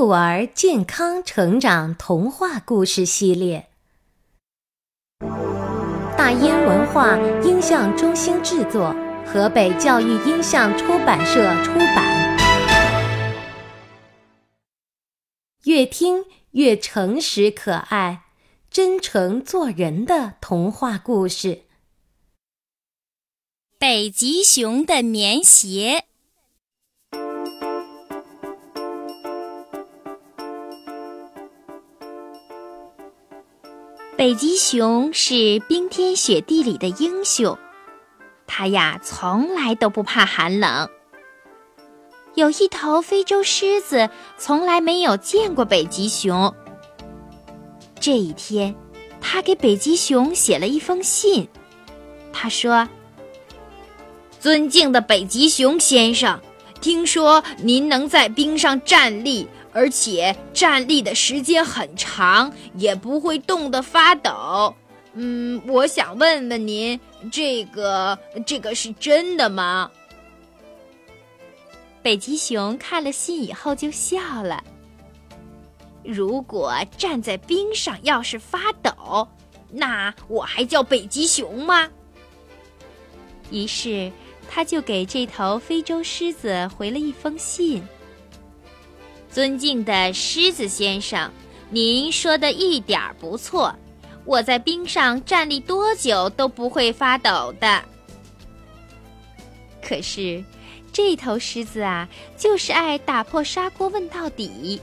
幼儿健康成长童话故事系列，大燕文化音像中心制作，河北教育音像出版社出版。越听越诚实可爱，真诚做人的童话故事。北极熊的棉鞋。北极熊是冰天雪地里的英雄，它呀从来都不怕寒冷。有一头非洲狮子从来没有见过北极熊。这一天，他给北极熊写了一封信。他说：“尊敬的北极熊先生，听说您能在冰上站立。”而且站立的时间很长，也不会冻得发抖。嗯，我想问问您，这个这个是真的吗？北极熊看了信以后就笑了。如果站在冰上要是发抖，那我还叫北极熊吗？于是他就给这头非洲狮子回了一封信。尊敬的狮子先生，您说的一点儿不错。我在冰上站立多久都不会发抖的。可是，这头狮子啊，就是爱打破砂锅问到底。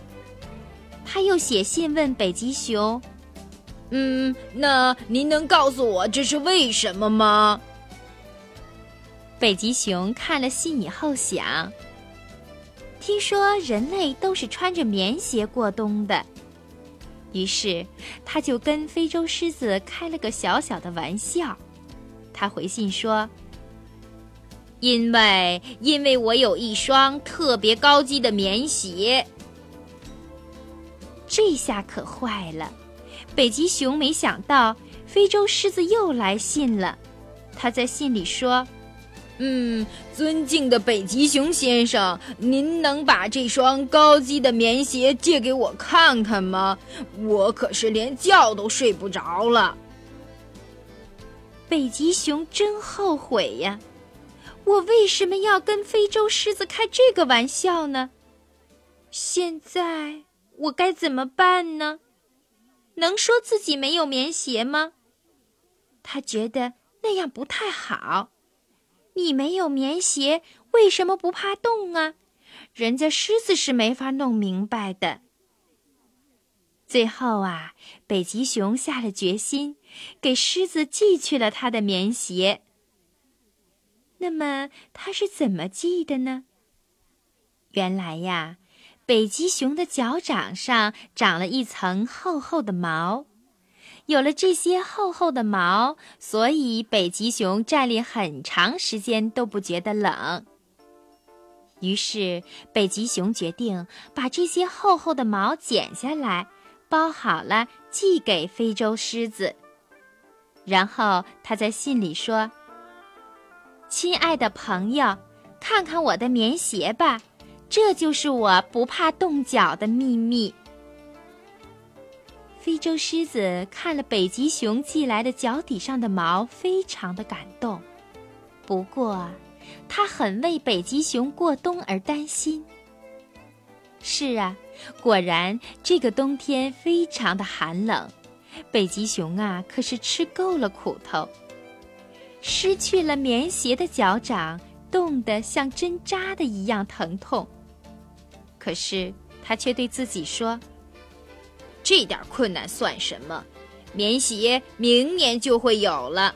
他又写信问北极熊：“嗯，那您能告诉我这是为什么吗？”北极熊看了信以后想。听说人类都是穿着棉鞋过冬的，于是他就跟非洲狮子开了个小小的玩笑。他回信说：“因为因为我有一双特别高级的棉鞋。”这下可坏了，北极熊没想到非洲狮子又来信了。他在信里说。嗯，尊敬的北极熊先生，您能把这双高级的棉鞋借给我看看吗？我可是连觉都睡不着了。北极熊真后悔呀！我为什么要跟非洲狮子开这个玩笑呢？现在我该怎么办呢？能说自己没有棉鞋吗？他觉得那样不太好。你没有棉鞋，为什么不怕冻啊？人家狮子是没法弄明白的。最后啊，北极熊下了决心，给狮子寄去了他的棉鞋。那么他是怎么寄的呢？原来呀，北极熊的脚掌上长了一层厚厚的毛。有了这些厚厚的毛，所以北极熊站立很长时间都不觉得冷。于是，北极熊决定把这些厚厚的毛剪下来，包好了寄给非洲狮子。然后他在信里说：“亲爱的朋友，看看我的棉鞋吧，这就是我不怕冻脚的秘密。”非洲狮子看了北极熊寄来的脚底上的毛，非常的感动。不过，它很为北极熊过冬而担心。是啊，果然这个冬天非常的寒冷，北极熊啊可是吃够了苦头。失去了棉鞋的脚掌，冻得像针扎的一样疼痛。可是，他却对自己说。这点困难算什么？棉鞋明年就会有了。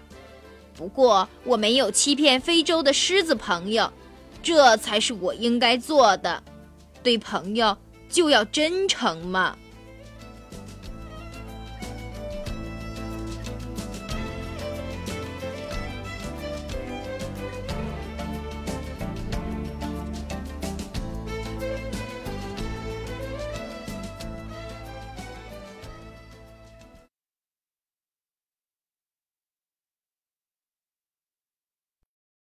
不过我没有欺骗非洲的狮子朋友，这才是我应该做的。对朋友就要真诚嘛。